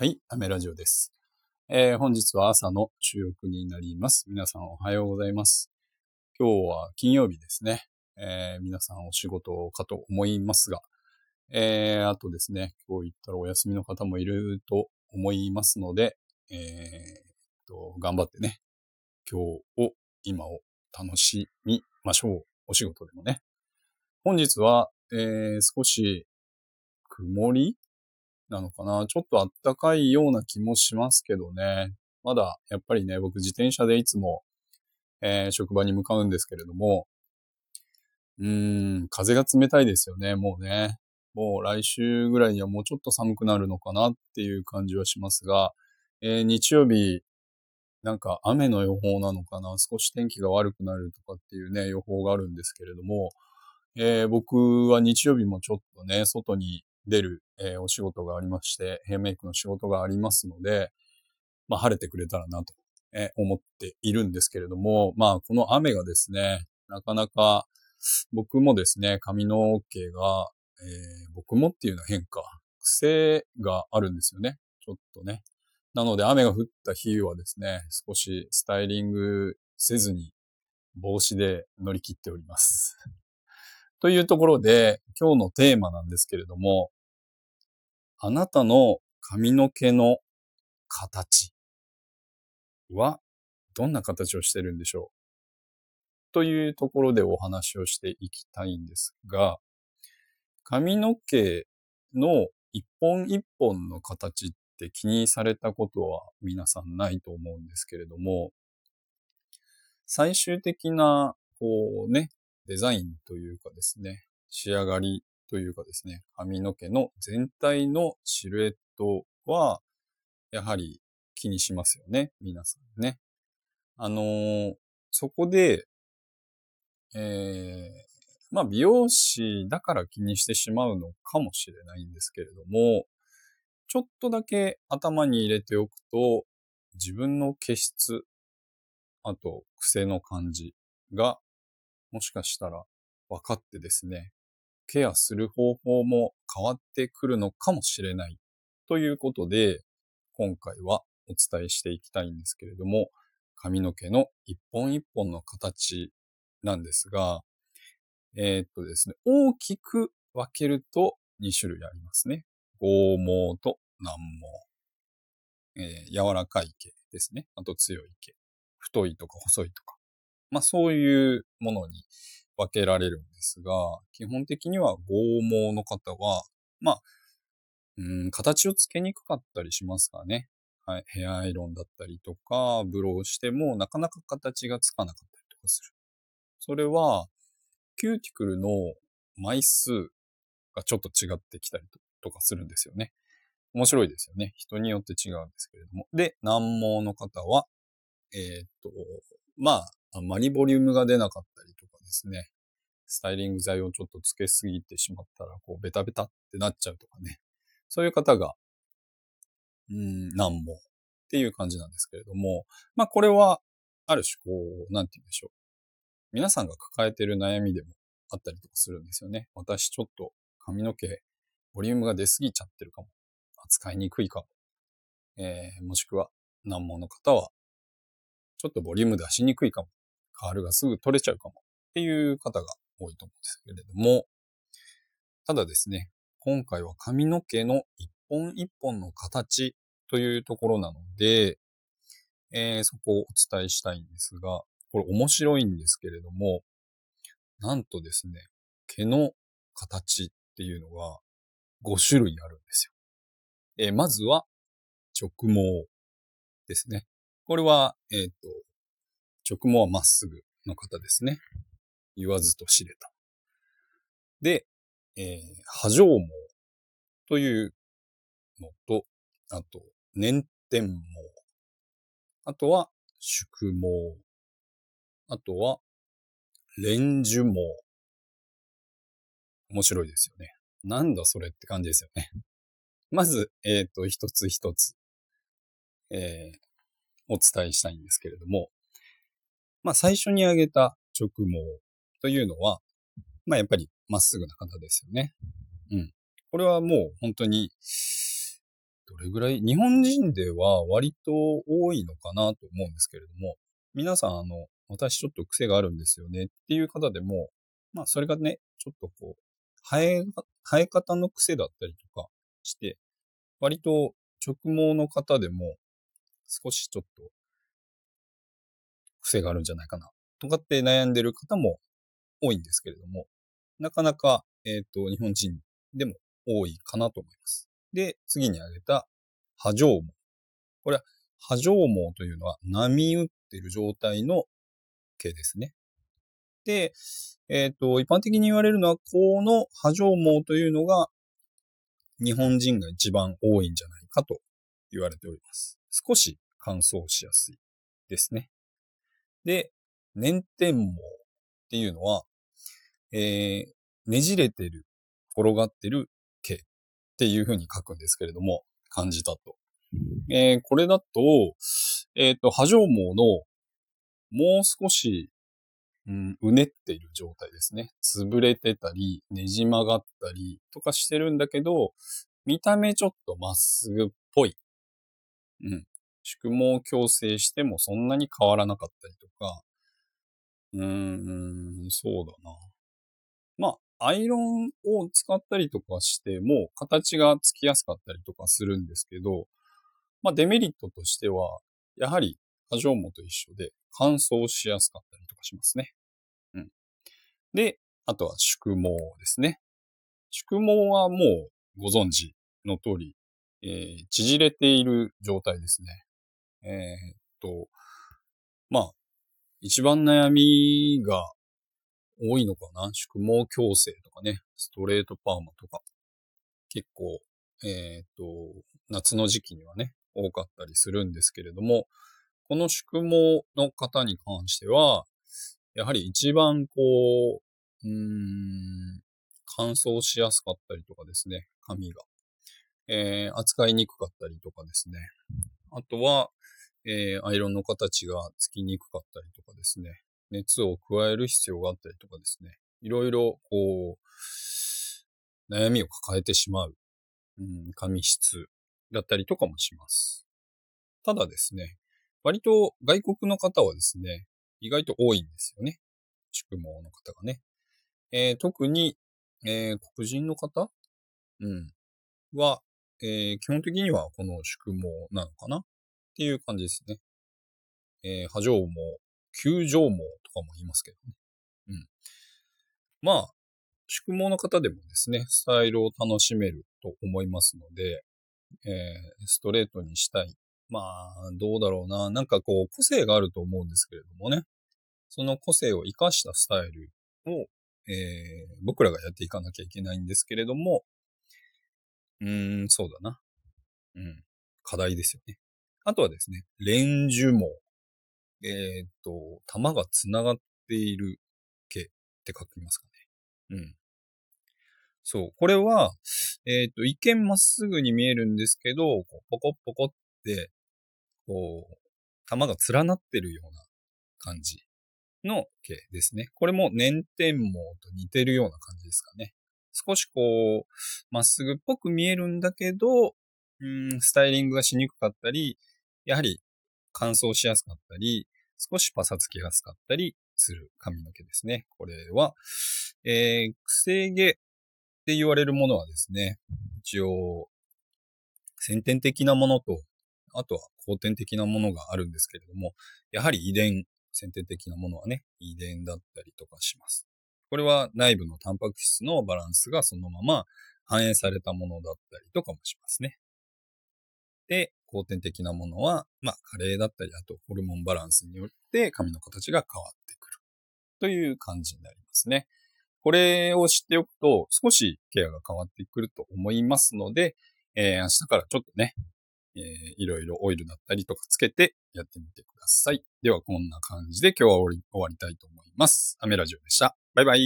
はい、アメラジオです。えー本日は朝の収録になります。皆さんおはようございます。今日は金曜日ですね。えー皆さんお仕事かと思いますが、えーあとですね、今日言ったらお休みの方もいると思いますので、えーと、頑張ってね、今日を、今を楽しみましょう。お仕事でもね。本日は、えー少し曇りなのかな。ちょっとあったかいような気もしますけどね。まだ、やっぱりね、僕自転車でいつも、えー職場に向かうんですけれども、うーん、風が冷たいですよね、もうね。もう来週ぐらいにはもうちょっと寒くなるのかなっていう感じはしますが、えー日曜日、なんか雨の予報なのかな。少し天気が悪くなるとかっていうね、予報があるんですけれども、えー僕は日曜日もちょっとね、外に出る、えーお仕事がありまして、ヘアメイクの仕事がありますので、まあ晴れてくれたらなと、え思っているんですけれども、まあこの雨がですね、なかなか僕もですね、髪の毛が、えー僕もっていうのは変か、癖があるんですよね。ちょっとね。なので雨が降った日はですね、少しスタイリングせずに帽子で乗り切っております。というところで、今日のテーマなんですけれども、あなたの髪の毛の形はどんな形をしてるんでしょう？というところでお話をしていきたいんですが、髪の毛の一本一本の形って気にされたことは皆さんないと思うんですけれども、最終的な、こうね、デザインというかですね、仕上がりというかですね、髪の毛の全体のシルエットは、やはり気にしますよね、皆さんね。あのーそこで、えーまあ美容師だから気にしてしまうのかもしれないんですけれども、ちょっとだけ頭に入れておくと、自分の毛質、あと癖の感じが、もしかしたら分かってですね、ケアする方法も変わってくるのかもしれない。ということで、今回はお伝えしていきたいんですけれども、髪の毛の一本一本の形なんですが、えーっとですね、大きく分けると2種類ありますね。剛毛と軟毛。えー柔らかい毛ですね。あと強い毛。太いとか細いとか。まあそういうものに分けられるんですが、基本的には剛毛の方は、まあ、うん、形をつけにくかったりしますかね。はい。ヘアアイロンだったりとか、ブローしてもなかなか形がつかなかったりとかする。それは、キューティクルの枚数がちょっと違ってきたりとかするんですよね。面白いですよね。人によって違うんですけれども。で、軟毛の方は、えーっと、まあ、あんまりボリュームが出なかったりとかですね。スタイリング剤をちょっとつけすぎてしまったら、こう、ベタベタってなっちゃうとかね。そういう方が、うーん、軟毛っていう感じなんですけれども、まあ、これは、ある種、こう、なんて言うんでしょう。皆さんが抱えてる悩みでもあったりとかするんですよね。私ちょっと髪の毛、ボリュームが出すぎちゃってるかも。扱いにくいかも。えー、もしくは難毛の方は、ちょっとボリューム出しにくいかも。カールがすぐ取れちゃうかも。っていう方が多いと思うんですけれども、ただですね、今回は髪の毛の一本一本の形というところなので、えーそこをお伝えしたいんですが、これ面白いんですけれども、なんとですね、毛の形っていうのが5種類あるんですよ。えーまずは、直毛ですね。これは、えっ、と、直毛はまっすぐの方ですね。言わずと知れた。で、えー、波状毛というのと、あと、粘点毛。あとは、宿毛。あとは、連樹毛。面白いですよね。なんだそれって感じですよね。まず、えっ、と、一つ一つ、えーお伝えしたいんですけれども、まあ、最初に挙げた直毛というのは、まあ、やっぱりまっすぐな方ですよね。うん。これはもう本当に、どれぐらい、日本人では割と多いのかなと思うんですけれども、皆さん、あの、私ちょっと癖があるんですよねっていう方でも、まあ、それがね、ちょっとこう、生え、生え方の癖だったりとかして、割と直毛の方でも少しちょっと癖があるんじゃないかなとかって悩んでる方も多いんですけれども、なかなか、えっ、ー、と、日本人でも多いかなと思います。で、次に挙げた波状毛。これは波状毛というのは波打ってる状態の毛ですね。で、えっ、ー、と、一般的に言われるのは、この波状毛というのが日本人が一番多いんじゃないかと言われております。少し乾燥しやすいですね。で、粘点毛っていうのは、えー、ねじれてる、転がってる毛っていう風に書くんですけれども、漢字だと。えー、これだと、えっ、ー、と、波状毛のもう少し、うん、うねっている状態ですね。潰れてたり、ねじ曲がったりとかしてるんだけど、見た目ちょっとまっすぐっぽい。うん。宿毛矯正してもそんなに変わらなかったりとか、うーん、そうだな。まあ、アイロンを使ったりとかしても、形がつきやすかったりとかするんですけど、まあ、デメリットとしては、やはり、波状毛と一緒で乾燥しやすかったりとかしますね。うん。で、あとは宿毛ですね。宿毛はもうご存知の通り、えー、縮れている状態ですね。えー、っと、まあ、一番悩みが多いのかな。宿毛矯正とかね、ストレートパーマとか、結構、えー、っと、夏の時期にはね、多かったりするんですけれども、この宿毛の方に関しては、やはり一番こう、うん、乾燥しやすかったりとかですね、髪が。えー、扱いにくかったりとかですね。あとは、えー、アイロンの形がつきにくかったりとかですね。熱を加える必要があったりとかですね。いろいろ、こう、悩みを抱えてしまう、うん、髪質だったりとかもします。ただですね、割と外国の方はですね、意外と多いんですよね。宿毛の方がね。えー、特に、えー、黒人の方？うん。は、えー、基本的にはこの宿毛なのかな？っていう感じですね。えー、波状毛、球状毛とかも言いますけどね。うん。まあ、宿毛の方でもですね、スタイルを楽しめると思いますので、えー、ストレートにしたい。まあ、どうだろうな。なんかこう、個性があると思うんですけれどもね。その個性を活かしたスタイルを、えー、僕らがやっていかなきゃいけないんですけれども、うーん、そうだな。うん。課題ですよね。あとはですね、連樹毛。えー、っと、玉が繋がっている毛って書きますかね。うん。そう。これは、えー、っと、一見まっすぐに見えるんですけど、こうポコッポコって、こう、玉が連なってるような感じの毛ですね。これも粘点毛と似てるような感じですかね。少しこう、まっすぐっぽく見えるんだけど、うん、スタイリングがしにくかったり、やはり乾燥しやすかったり、少しパサつきやすかったりする髪の毛ですね。これは、えー、癖毛って言われるものはですね、一応、先天的なものと、あとは後天的なものがあるんですけれども、やはり遺伝、先天的なものはね、遺伝だったりとかします。これは内部のタンパク質のバランスがそのまま反映されたものだったりとかもしますね。で、後天的なものは、まあ、加齢だったり、あとホルモンバランスによって髪の形が変わってくる。という感じになりますね。これを知っておくと、少しケアが変わってくると思いますので、えー、明日からちょっとね、えー、いろいろオイルだったりとかつけてやってみてください。ではこんな感じで今日は終わりたいと思います。アメラジオでした。バイバイ。